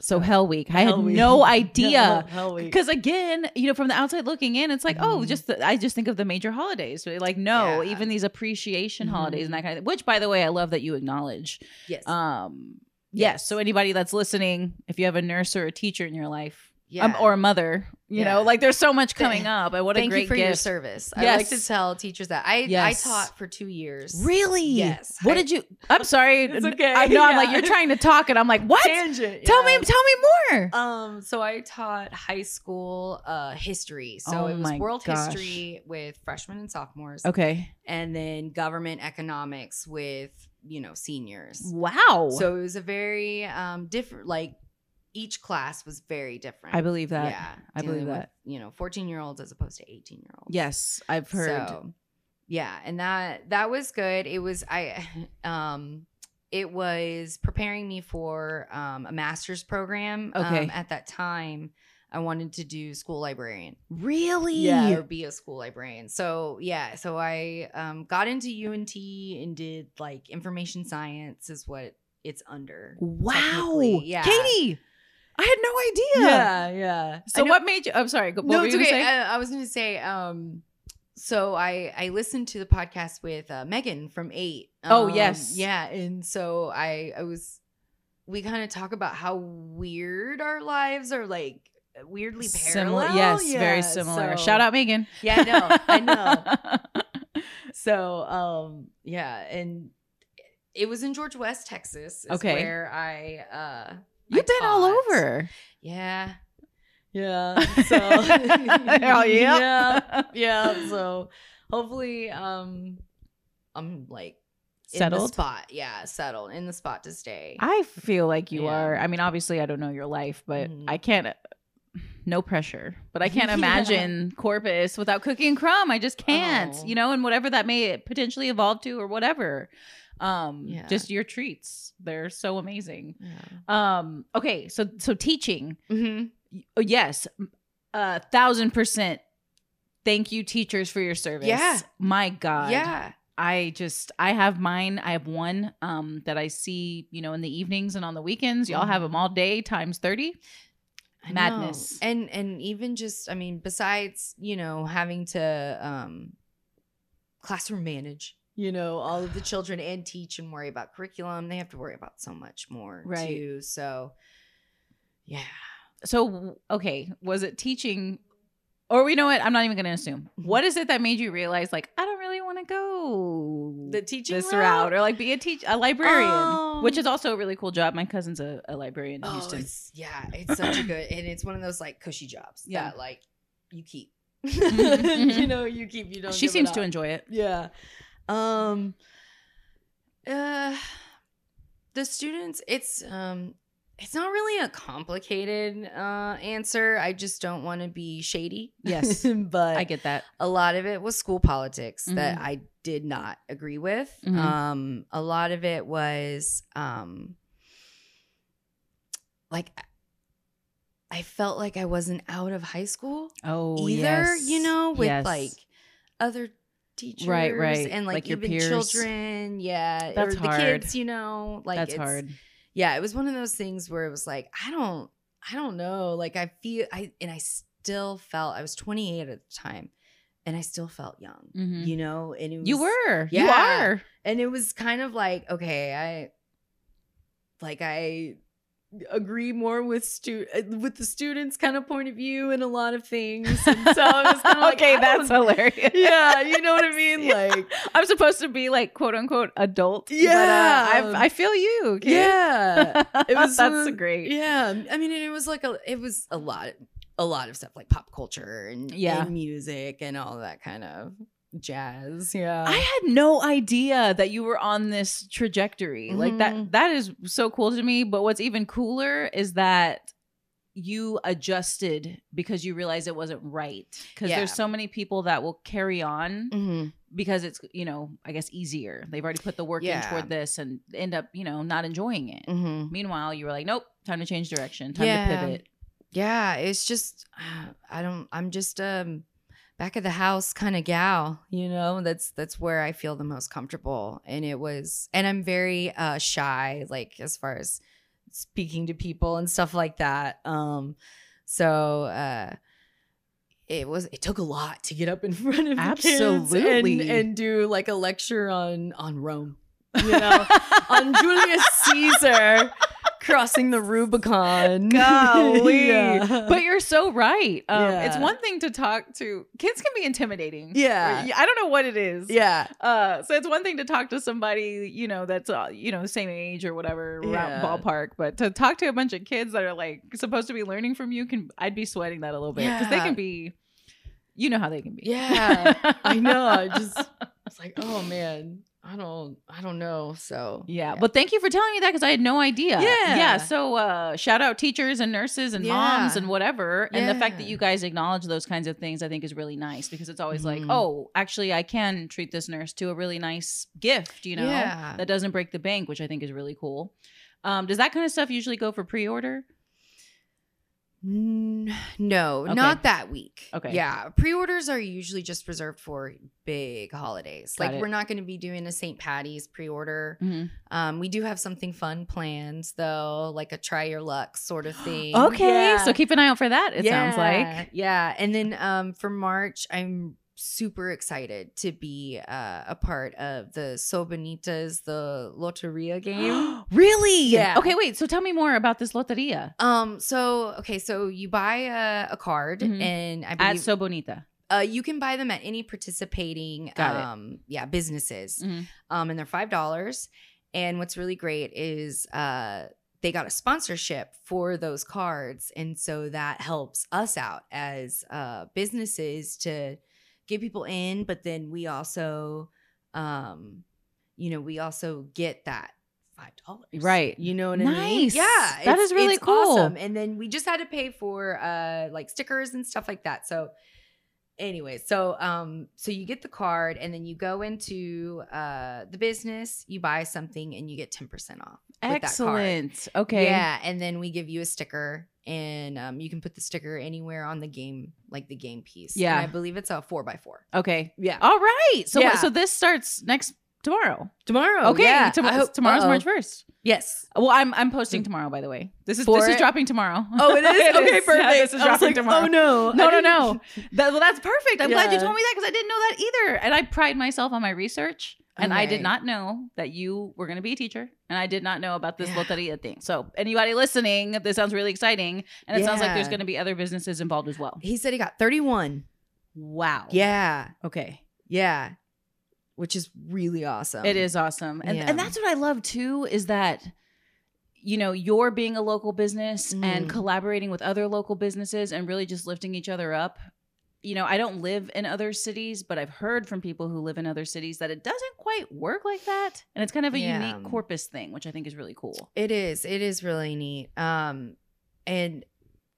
So Hell Week. I Hell had Week. no idea. Hell Week. Because again, you know, from the outside looking in, it's like, oh, Mhm. just the, I just think of the major holidays. Like, no, Yeah. even these appreciation holidays Mhm. and that kind of. Which, by the way, I love that you acknowledge. Yes. Um, yes. Yes. So anybody that's listening, if you have a nurse or a teacher in your life, yeah. um, or a mother, you know, like there's so much coming up, and what a Thank great you for gift. your service. I like to tell teachers that I Yes. I taught for two years. Really? Yes. What I- did you? I'm sorry. It's okay. I know. I'm like you're trying to talk, and I'm like, what? Tangent. Tell me. yeah. Tell me more. Um, so I taught high school uh history. So Oh it was world gosh. history with freshmen and sophomores. Okay. And then government economics with, you know, seniors. Wow. So it was a very um different like each class was very different. I believe that. Yeah. I believe dealing with, that. you know, 14 year olds as opposed to 18 year olds. Yes, I've heard. So, yeah, and that that was good. It was I um it was preparing me for um a master's program. Okay. Um, at that time I wanted to do school librarian. really? or be a school librarian. So yeah, so I um got into UNT and did like information science is what it's under. Wow. Yeah. Katie, I had no idea. yeah. Yeah. So what made you? I'm sorry. What no, were it's you okay. I, I was going to say, um, so I I listened to the podcast with uh, Megan from Eight. Oh, Um, yes. yeah, and so I I was we kind of talk about how weird our lives are like weirdly parallel. Yes, very similar. so- Shout out Megan. Yeah, I know. I know. So um yeah, and it was in George West, Texas. is Okay. where I uh You've I been all over. Yeah. Yeah. So Oh, yep. yeah. Yeah. So hopefully um I'm like in the Settled. spot. Yeah, settled in the spot to stay. I feel like you Yeah. are. I mean, obviously, I don't know your life, but Mhm. I can't. No pressure, but I can't Yeah. imagine Corpus without Cookie and Crumb. I just can't, Oh. you know, and whatever that may potentially evolve to or whatever. Um, Yeah. just your treats. They're so amazing. yeah. Um, okay, so so teaching. hmm Oh, yes, a thousand percent. Thank you, teachers, for your service. Yeah. my God. Yeah. I just I have mine. I have one um that I see, you know, in the evenings and on the weekends. Y'all have them all day times 30. I know. Madness. And and even just I mean besides, you know, having to um classroom manage, you know, all of the children and teach and worry about curriculum, they have to worry about so much more Right. too. So yeah. So, okay, was it teaching or you know what? I'm not even going to assume. Mm-hmm. What is it that made you realize like I don't really want to go The teaching this route? route or like be a teach a librarian, which Um, is also a really cool job. My cousin's a, a librarian in Oh, Houston. it's, yeah, it's such a good and it's one of those like cushy jobs Yeah. that like you keep. mhm. you know, you keep you don't She seems to enjoy it. Yeah. Um uh the students it's um it's not really a complicated uh answer. I just don't want to be shady. Yes. but I get that. a lot of it was school politics that Mhm. I did not agree with. Mhm. Um a lot of it was um like I felt like I wasn't out of high school Oh, either, yes. you know, with Yes. like other teachers Right, right. and like, Like your even peers. children, yeah, That's or the hard. kids, you know, like That's hard. Yeah, it was one of those things where it was like, I don't, I don't know, like I feel, I and I still felt I was 28 at the time, and I still felt young, Mhm. you know. And it was, You were. You are. and it was kind of like okay, I like I agree more with stu- uh, with the students kind of point of view in a lot of things. And so I was kind of like, okay, that's hilarious. yeah, you know what I mean, like. I'm supposed to be like quote unquote adult. Yeah. but, uh, I, I feel you. Yeah, it was that's uh, great. Yeah, I mean, it was like a, it was a lot, a lot of stuff like pop culture and Yeah. and music and all that kind of jazz. Yeah, I had no idea that you were on this trajectory. Like that Mhm. that is so cool to me, but what's even cooler is that you adjusted because you realized it wasn't right. Cuz Yeah. there's so many people that will carry on hmm because it's, you know, I guess easier. They've already put the work in toward this and end up, you know, not enjoying it. hmm Meanwhile, you were like, "Nope, time to change direction, time Yeah. to pivot." Yeah, it's just I don't. I'm just um back of the house kind of gal. You know, that's that's where I feel the most comfortable. And it was, and I'm very uh shy, like as far as speaking to people and stuff like that. Um, so uh. It was. It took a lot to get up in front of the kids Absolutely. and, and do like a lecture on on Rome, you know, on Julius Caesar crossing the Rubicon. Golly. Yeah. But you're so right. Um, It's one thing to talk to kids can be intimidating. Yeah. I don't know what it is. yeah. Uh, so it's one thing to talk to somebody, you know, that's uh, you know the same age or whatever, around Yeah. ballpark. But to talk to a bunch of kids that are like supposed to be learning from you, can I'd be sweating that a little bit because they can be, you know how they can be. Yeah. I know. I just it's like, oh man, I don't I don't know. So Yeah, but thank you for telling me that because I had no idea. Yeah. yeah. So uh, shout out teachers and nurses and moms and whatever, and the fact that you guys acknowledge those kinds of things, I think, is really nice because it's always like, Mhm. oh, actually, I can treat this nurse to a really nice gift, you know, Yeah. that doesn't break the bank, which I think is really cool. Um, does that kind of stuff usually go for pre-order? No, Okay. not that week. Okay. Yeah. Pre-orders are usually just reserved for big holidays. Got like it. we're not going to be doing a St. Patty's pre-order. Mhm. Um, we do have something fun planned though, like a try your luck sort of thing. Okay, Yeah. so keep an eye out for that. It sounds like. Yeah, yeah. And then um, for March, I'm super excited to be uh, a part of the Sobanitas, the Loteria game. really? Yeah. Okay, wait. So tell me more about this loteria um. So okay. So you buy a, a card, Mhm. and I at believe So Bonita. uh, you can buy them at any participating um yeah businesses. Mhm. Um, and they're five dollars. And what's really great is uh they got a sponsorship for those cards, and so that helps us out as uh businesses to get people in. But then we also, um, you know, we also get that. Five dollars, Right. You know what I mean? Nice. Yeah, That is really it's cool. Awesome. And then we just had to pay for uh like stickers and stuff like that. So anyway so um so you get the card and then you go into uh the business you buy something and you get 10% off with that card. Excellent. Okay. yeah and then we give you a sticker and um you can put the sticker anywhere on the game like the game piece Yeah. and i believe it's a four by four Okay. yeah All right. So Yeah. so this starts next tomorrow. tomorrow Okay. yeah tom- hope- tomorrow's uh-oh. March first. yes Well, I'm I'm posting mm. tomorrow. By the way, this is For this is it? dropping tomorrow. oh it is okay Yeah, perfect this is dropping like, tomorrow. oh no No, no, no. That, well, that's perfect. I'm glad you told me that because I didn't know that either. And I pride myself on my research. And I did not know that you were going to be a teacher. And I did not know about this Yeah. loteria thing. So, anybody listening, this sounds really exciting. And it sounds like there's going to be other businesses involved as well. he said he got 31 Wow. yeah Okay. yeah which is really awesome It is awesome. And, Yeah. and that's what I love too is that you know, you're being a local business and Mhm. collaborating with other local businesses and really just lifting each other up. You know, I don't live in other cities, but I've heard from people who live in other cities that it doesn't quite work like that. And it's kind of a Yeah. unique corpus thing, which I think is really cool. It is. It is really neat. Um, and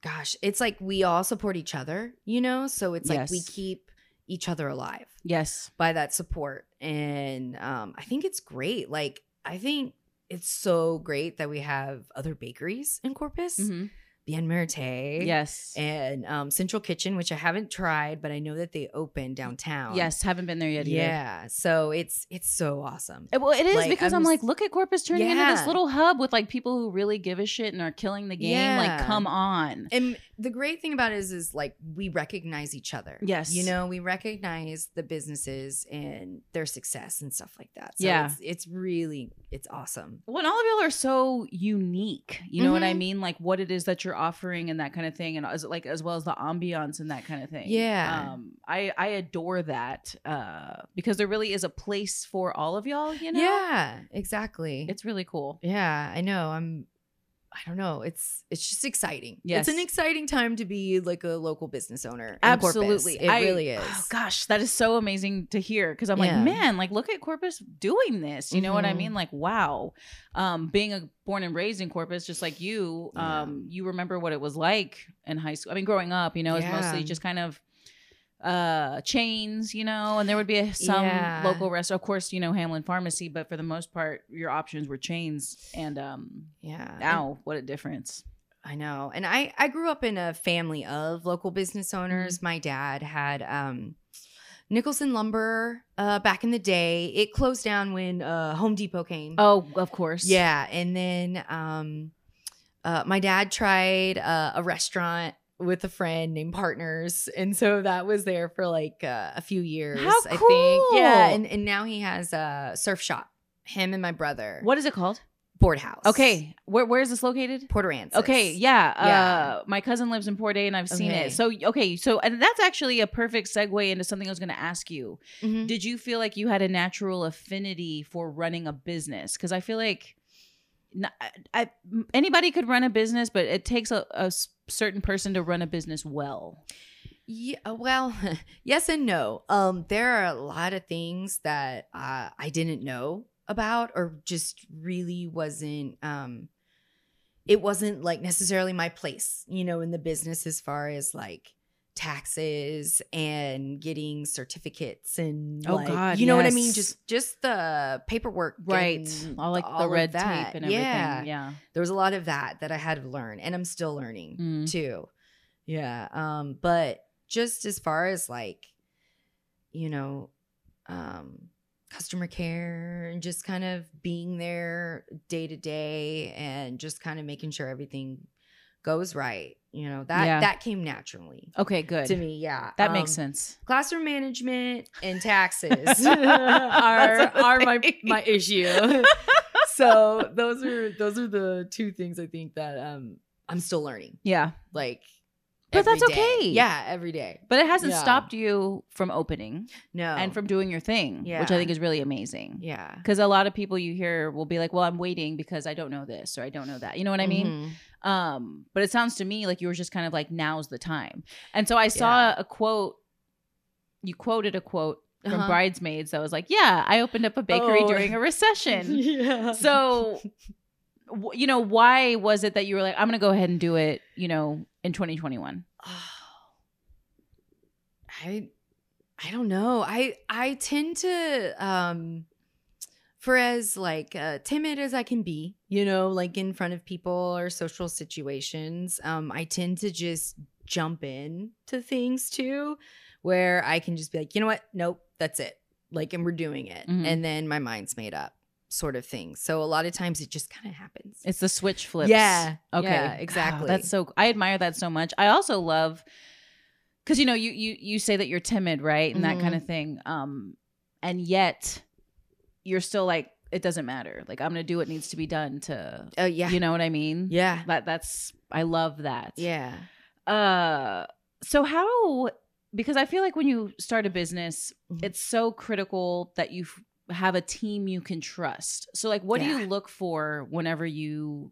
gosh, it's like we all support each other, you know. So it's like we keep each other alive Yes. by that support, and um, I think it's great. Like I think it's so great that we have other bakeries in Corpus Mhm. Bien Merte. Yes. And um, Central Kitchen, which I haven't tried, but I know that they open downtown. Yes, haven't been there yet. Either. Yeah. So it's it's so awesome. It- well, it is Like, because I'm I'm, like, look at Corpus turning into this little hub with like people who really give a shit and are killing the game. Like, come on. And the great thing about it is, is like we recognize each other. Yes. You know, we recognize the businesses and their success and stuff like that. So Yeah. It's, it's really, it's awesome. Well, and all of y'all are so unique. You know what I Mhm. mean? Like what it is that you're offering and that kind of thing, and as like as well as the ambiance and that kind of thing. Yeah. Um, I I adore that uh, because there really is a place for all of y'all. You know. Yeah, exactly. It's really cool. yeah, I know. I'm, I don't know. It's, it's just exciting. Yes. It's an exciting time to be like a local business owner. Absolutely. It I- really is. Oh, gosh, that is so amazing to hear because I'm Yeah. like, man, like look at Corpus doing this. You know what I Mhm. mean? Like, wow. Um, being a born and raised in Corpus, just like you, Yeah. um, you remember what it was like in high school. I mean, growing up, you know, it's mostly just kind of uh chains you know and there would be a, some Yeah. local restaurant of course you know hamlin pharmacy but for the most part your options were chains and um yeah. And- ow what a difference I know. And I I grew up in a family of local business owners. Mm-hmm. My dad had um Nicholson Lumber uh back in the day. It closed down when uh Home Depot came. oh of course Yeah, and then um uh my dad tried uh, a restaurant with a friend named Partners, and so that was there for like uh, a few years. How I think. Yeah, and and now he has a surf shop. Him and my brother. what is it called board house? okay where where is this located Port Aransas. Okay, yeah. Yeah. Uh my cousin lives in Port A and I've seen Okay. it. So okay, so and that's actually a perfect segue into something I was going to ask you. Mhm. Did you feel like you had a natural affinity for running a business? Cuz I feel like I, I- anybody could run a business, but it takes a, a certain person to run a business well. Yeah, uh, well, yes and no. Um, there are a lot of things that uh, I didn't know about, or just really wasn't. Um, it wasn't like necessarily my place, you know, in the business as far as like taxes and getting certificates and Oh, like, God, you know what I mean? Just just the paperwork, Right. All like the all of red tape and everything. Yeah, Yeah. there was a lot of that that I had to learn, and I'm still learning Mm. too. Yeah. Um, but just as far as like, you know, um, customer care and just kind of being there day to day and just kind of making sure everything goes right. You know, that Yeah. that came naturally Okay, good. to me. Yeah. That makes Um, sense. Classroom management and taxes are are my my issue. so those are those are the two things I think that um I'm still learning. Yeah. Like But that's day. okay. Yeah, every day. But it hasn't Yeah. stopped you from opening No. and from doing your thing, yeah. which I think is really amazing. yeah. Because a lot of people you hear will be like, "Well, I'm waiting because I don't know this or I don't know that." You know what I mean? Mhm. Um, but it sounds to me like you were just kind of like, "Now's the time." And so I saw Yeah. a quote. You quoted a quote from Uh-huh. Bridesmaids that was like, "Yeah, I opened up a bakery Oh. during a recession." yeah. so, w- you know, why was it that you were like, "I'm going to go ahead and do it"? You know, in 2021. I I don't know. I I tend to um for as like uh, timid as I can be, you know, like in front of people or social situations, um I tend to just jump in to things too where I can just be like, "You know what? Nope, that's it." Like and we're doing it. Mhm. And then my mind's made up sort of thing. So a lot of times it just kind of happens. It's the switch flips. Yeah, Okay. yeah, exactly. that's so I admire that so much. I also love cuz you know you you you say that you're timid, right? And that Mhm. kind of thing. Um and yet you're still like it doesn't matter. Like I'm to do what needs to be done to Oh yeah. you know what I mean? yeah. That that's I love that. Yeah. Uh so how because I feel like when you start a business, Mhm. it's so critical that you have a team you can trust. So like what do you look for whenever you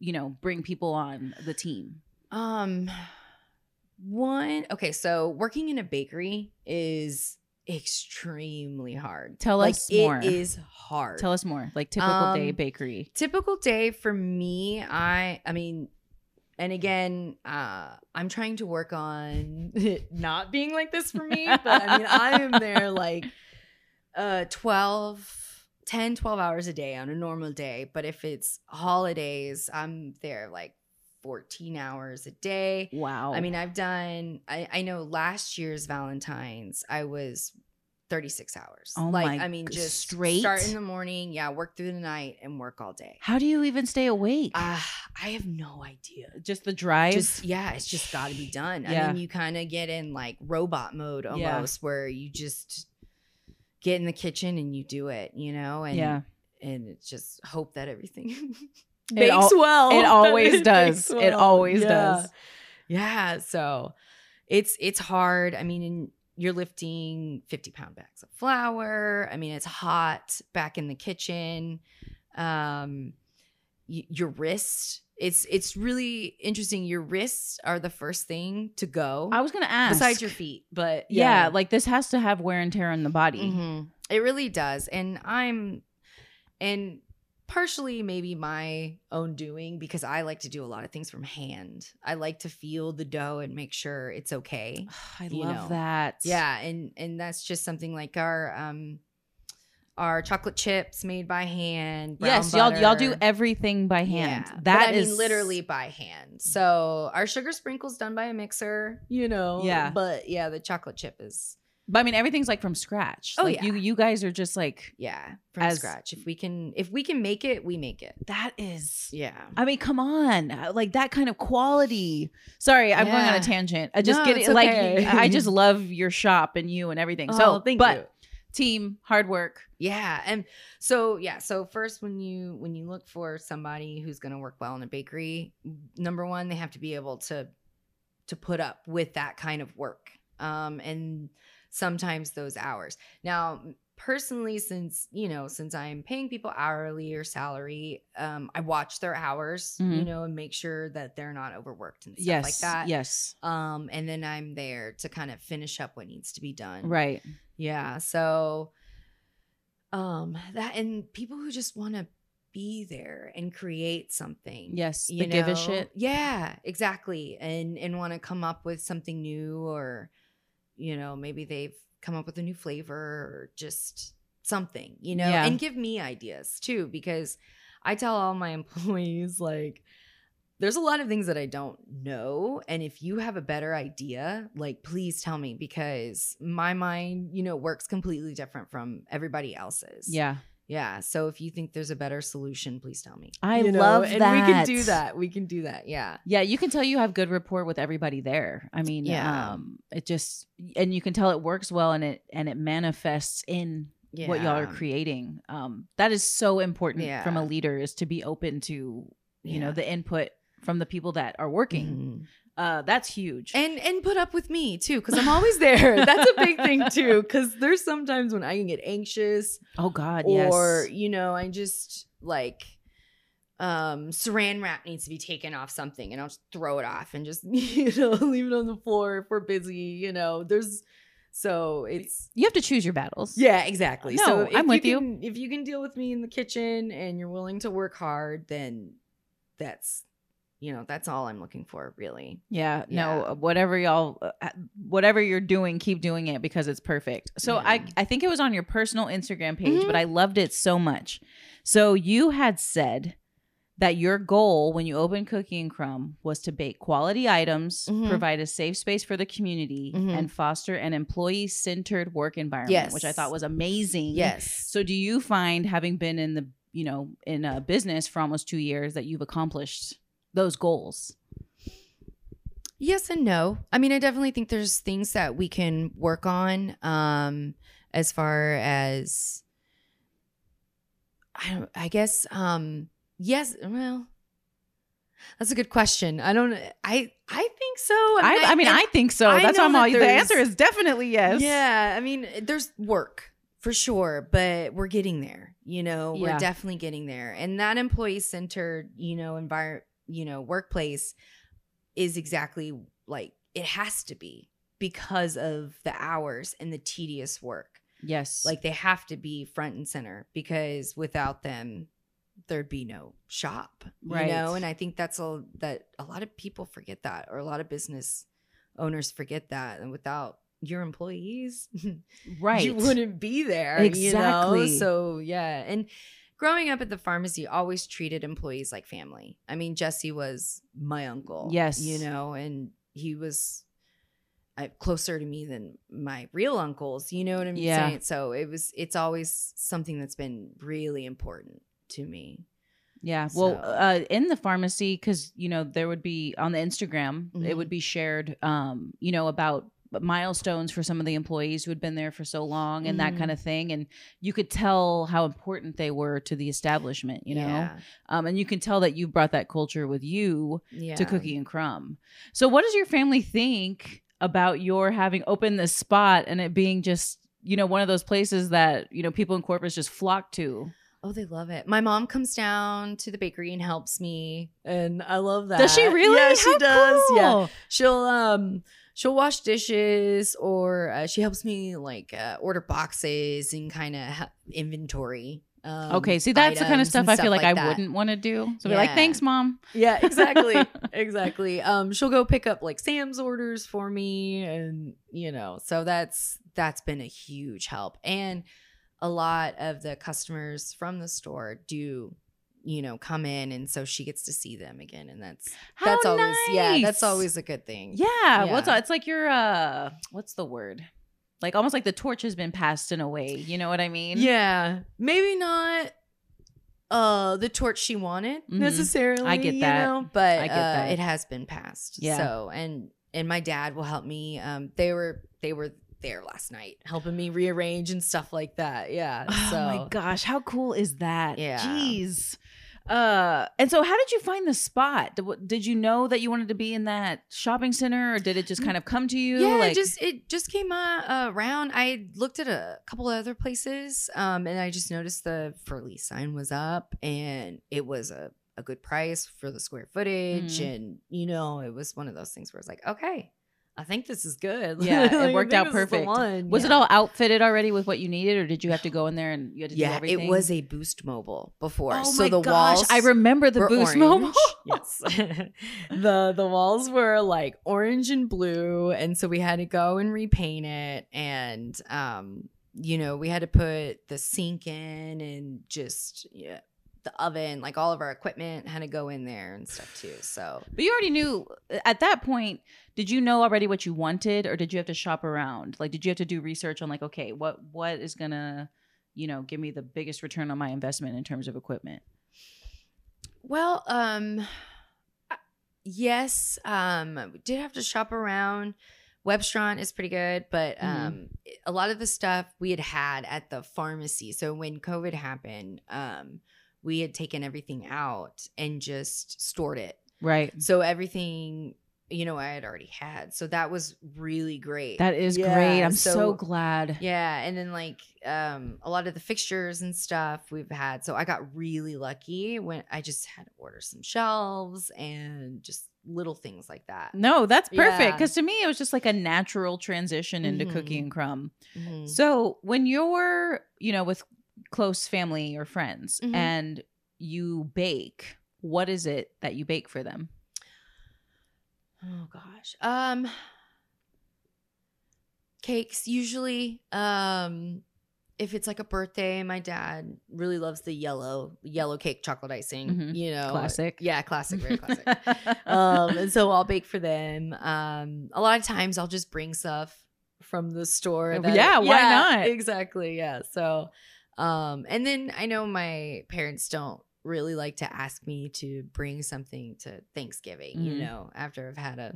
you know, bring people on the team? Um one okay, so working in a bakery is extremely hard. Tell like, us more. It is hard. Tell us more. Like typical day Um, bakery. Typical day for me, I I mean and again, uh I'm trying to work on it not being like this for me, but I mean I am there like uh 12 10 12 hours a day on a normal day, but if it's holidays, I'm there like 14 hours a day. Wow. I mean, I've done, I, I know last year's Valentine's, I was 36 hours. Oh like, my I mean, just straight? start in the morning, yeah, work through the night and work all day. how do you even stay awake? Uh, I have no idea. just the drive. Just, yeah, it's just got to be done. Yeah. I mean, you kind of get in like robot mode Yeah. almost where you just get in the kitchen and you do it, you know? And, yeah. and it's just hope that everything It bakes al- well. it always It does. bakes It always Yeah. does. Yeah. So it's it's hard. I mean, you're lifting 50 pound bags of flour. I mean, it's hot back in the kitchen. Um, y- your wrist. It's it's really interesting. Your wrists are the first thing to go, I was gonna ask. besides your feet. But yeah. like this has to have wear and tear on the body. Mhm. It really does. And I'm, and partially maybe my own doing because I like to do a lot of things from hand. I like to feel the dough and make sure it's okay. I You love know. that. Yeah, and and that's just something like our um our chocolate chips made by hand. Yes, y'all y'all do everything by hand. Yeah, I is mean literally by hand. So our sugar sprinkles done by a mixer, you know. Yeah. But yeah, the chocolate chip is But I mean, everything's like from scratch. Oh, like yeah. you you guys are just like yeah from As- scratch. If we can if we can make it, we make it. that is. Yeah. I mean, come on, like that kind of quality. Sorry, I'm going on a tangent. I just No, get it. Like. I just love your shop and you and everything. Oh, so, thank but you. team hard work. Yeah, and so yeah, so first when you when you look for somebody who's going to work well in a bakery, number one, they have to be able to to put up with that kind of work. Um and sometimes those hours. Now, personally since, you know, since I'm paying people hourly or salary, um I watch their hours, you Mhm. know, and make sure that they're not overworked and stuff yes, like that. yes, Um and then I'm there to kind of finish up what needs to be done. right. Yeah. So um that and people who just want to be there and create something. Yes, You the give a shit. Yeah, exactly. And and want to come up with something new or you know, maybe they've come up with a new flavor or just something, you know, Yeah. and give me ideas too because I tell all my employees like there's a lot of things that I don't know. And if you have a better idea, like please tell me because my mind, you know, works completely different from everybody else's. Yeah, Yeah. So if you think there's a better solution, please tell me. I You know, love and we can do that. that. We can do that. Yeah. yeah. You can tell you have good rapport with everybody there. I mean, Yeah. um, it just and you can tell it works well and it and it manifests in Yeah. what y'all are creating. Um, that is so important from a leader is to be open to you know the input from the people that are working. Uh, that's huge. And and put up with me too, because I'm always there. That's a big thing too. Because there's sometimes when I can get anxious oh God, Yes. or yes. you know i just like um saran wrap needs to be taken off something and i'll just throw it off and just you know leave it on the floor if we're busy you know there's so it's You have to choose your battles. yeah exactly No, so if I'm with you. can- if you can deal with me in the kitchen and you're willing to work hard then that's you know that's all i'm looking for really Yeah, Yeah. no, whatever y'all, uh, whatever you're doing, keep doing it because it's perfect. So I, Yeah. I think it was on your personal Instagram page, Mhm. but I loved it so much. So you had said that your goal when you opened Cookie and Crumb was to bake quality items, Mhm. provide a safe space for the community, Mhm. and foster an employee-centered work environment, yes. which I thought was amazing. yes So do you find having been in the, you know, in a business for almost 2 years that you've accomplished those goals? Yes and no. I mean, I definitely think there's things that we can work on um as far as I don't I guess um yes, well that's a good question. I don't I I think so. I, I mean, I think so. I That's know why I'm that all. The answer is definitely yes. Yeah, I mean, there's work for sure, but we're getting there. You know, Yeah. we're definitely getting there, and that employee centered, you know, environment, you know, workplace is exactly like it has to be because of the hours and the tedious work. Yes. Like they have to be front and center because without them, there'd be no shop. Right. You know, and I think that's a that a lot of people forget that, or a lot of business owners forget that, and without your employees, right. you wouldn't be there. Exactly. You know? So yeah, and growing up at the pharmacy always treated employees like family. I mean, Jesse was my uncle. Yes. You know, and he was uh, closer to me than my real uncles. You know what I'm Yeah. saying? So it was, it's always something that's been really important to me. Yeah. Well, uh, in the pharmacy, because you know there would be on the Instagram, it Mhm. would be shared, um, you know, about milestones for some of the employees who had been there for so long and that Mhm. kind of thing, and you could tell how important they were to the establishment. You know, Yeah. um, and you can tell that you brought that culture with you Yeah. to Cookie and Crumb. So, what does your family think about your having opened this spot and it being just, you know, one of those places that you know people in Corpus just flock to? Oh, they love it. My mom comes down to the bakery and helps me, and I love that. Does she really? Yeah, she How does. Yeah, she'll um she'll wash dishes or uh, she helps me like uh, order boxes and kind of ha- inventory. Um, Okay, see that's the kind of items stuff I feel like, I that. wouldn't want to do. So be like, thanks, mom. Yeah, exactly, exactly. Um, she'll go pick up like Sam's orders for me, and you know, so that's that's been a huge help. And a lot of the customers from the store do, you know, come in, and so she gets to see them again, and that's How that's always yeah, that's always a good thing. yeah. What's Yeah. it's like your uh, what's the word? Like almost like the torch has been passed in a way. You know what I mean? Yeah, maybe not uh the torch she wanted Mhm. necessarily. I get you that. know, but I get uh, that. it has been passed. Yeah. So and and my dad will help me. Um, they were they were there last night helping me rearrange and stuff like that. Yeah. Oh so my gosh, how cool is that? Yeah. Jeez. Uh, and so how did you find the spot? Did, did you know that you wanted to be in that shopping center, or did it just kind of come to you? Yeah, like, it just it just came uh, around. I looked at a couple of other places, um, and I just noticed the for lease sign was up, and it was a, a good price for the square footage, Mhm. and you know, it was one of those things where it's like, okay, I think this is good. Yeah, it Like, I worked out this is the perfect. was it all outfitted already with what you needed, or did you have to go in there and you had to do Yeah, everything? it was a Boost Mobile before. Oh so my the gosh, walls I remember the Boost orange. Mobile. yes. the the walls were like orange and blue and so we had to go and repaint it and um you know, we had to put the sink in and just yeah, the oven, like all of our equipment had to go in there and stuff too. So But you already knew at that point. Did you know already what you wanted, or did you have to shop around? Like, did you have to do research on like, okay, what what is gonna, you know, give me the biggest return on my investment in terms of equipment? Well, um yes, um we did have to shop around. Webstaurant is pretty good, but Mhm. um a lot of the stuff we had had at the pharmacy. So when COVID happened, um we had taken everything out and just stored it. Right. So everything, you know, I had already had. So that was really great. That is Yeah, great. I'm so, so- glad. Yeah, and then like um a lot of the fixtures and stuff we've had. So I got really lucky when I just had to order some shelves and just little things like that. No, that's perfect. Yeah. Because to me, it was just like a natural transition into Cookie Mhm. and Crumb. Mhm. So when you're, you know, with close family or friends Mhm. and you bake, what is it that you bake for them? Oh gosh. Um cakes usually um if it's like a birthday, my dad really loves the yellow yellow cake chocolate icing, Mhm. you know. Classic. Yeah, classic, very classic. um and so i'll bake for them um a lot of times i'll just bring stuff from the store that- yeah, why not? exactly yeah so um and then i know my parents don't really like to ask me to bring something to thanksgiving you Mhm. know after i've had a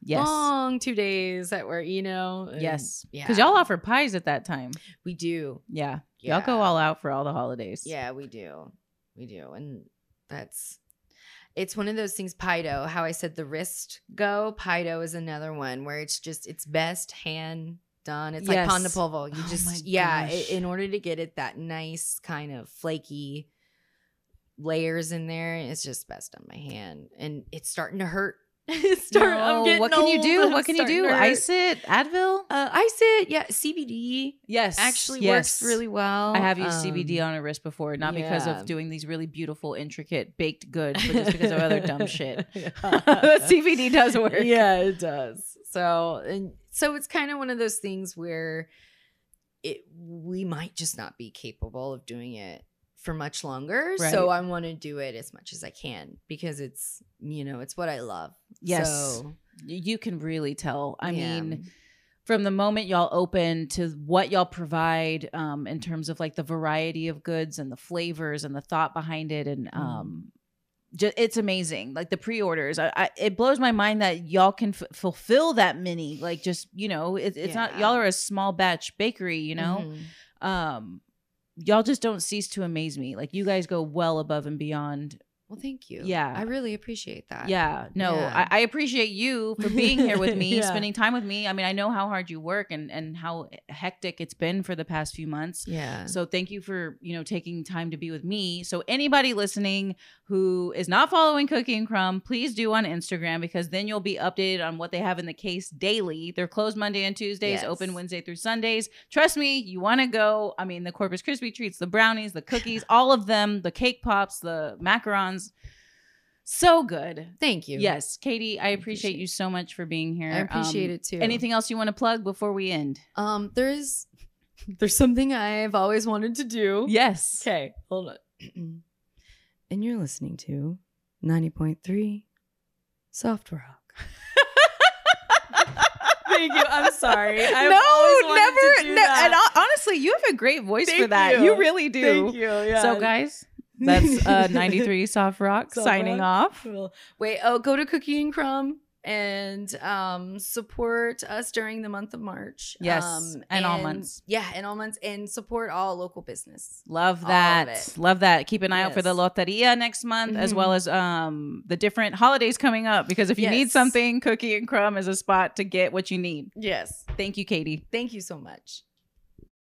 yes. long two days that were you know and yes. yeah Because y'all offer pies at that time. we do Yeah. Y'all go all out for all the holidays. Yeah, we do. We do. And that's it's one of those things, pie dough, how I said the wrist go, pie dough is another one where it's just it's best hand done. It's like pan de Yes. Polvo. You Oh just yeah, i- gosh. in order to get it that nice kind of flaky layers in there, it's just best on my hand. And it's starting to hurt. it's start, I'm No, what can you do? What can you do? Ice it? Advil? Uh, ice it, yeah. CBD Yes. actually yes. works really well. I have used CBD Um, on a wrist before, not because of doing these really beautiful, intricate baked goods, but just because of other dumb shit. Yeah. CBD does work. Yeah, it does. So and so it's kind of one of those things where it we might just not be capable of doing it for much longer. Right. So I want to do it as much as I can because it's, you know, it's what I love. Yes. So, you can really tell. I yeah. mean, from the moment y'all open to what y'all provide um, in terms of like the variety of goods and the flavors and the thought behind it and Mm. um ju- it's amazing like the pre-orders I, I it blows my mind that y'all can f- fulfill that many like just you know it, it's not y'all are a small batch bakery you know Mhm. um y'all just don't cease to amaze me like you guys go well above and beyond Well, thank you. Yeah. I really appreciate that. Yeah, no, Yeah. I, I appreciate you for being here with me, Yeah. spending time with me. I mean, I know how hard you work and and how hectic it's been for the past few months. Yeah. So thank you for you know taking time to be with me. So anybody listening who is not following Cookie and Crumb, please do on Instagram because then you'll be updated on what they have in the case daily. They're closed Monday and Tuesdays, Yes. open Wednesday through Sundays. Trust me, you want to go. I mean, the Corpus Crispy treats, the brownies, the cookies, all of them, the cake pops, the macarons. So good. Thank you. Yes, Katie, I appreciate appreciate you so much for being here. I appreciate Um, it too. Anything else you want to plug before we end? Um, there's there's something I've always wanted to do. Yes. Okay, hold on. and you're listening to 90.3 Soft Rock. Thank you. I'm sorry. I've always wanted to do ne- that. And honestly, you have a great voice for that. you. You really do. Thank you. Yeah. So, guys, that's uh, 93 Soft Rock Soft signing Rock. off. Cool. Wait, oh, go to Cookie and Crumb and um support us during the month of March. Yes, Um, and all months. Yeah, and all months and support all local business. Love that. Love that. Keep an eye out for the Loteria next month, as Mhm. well as um the different holidays coming up. Because if you need something, Cookie and Crumb is a spot to get what you need. Yes. Thank you, Katie. Thank you so much.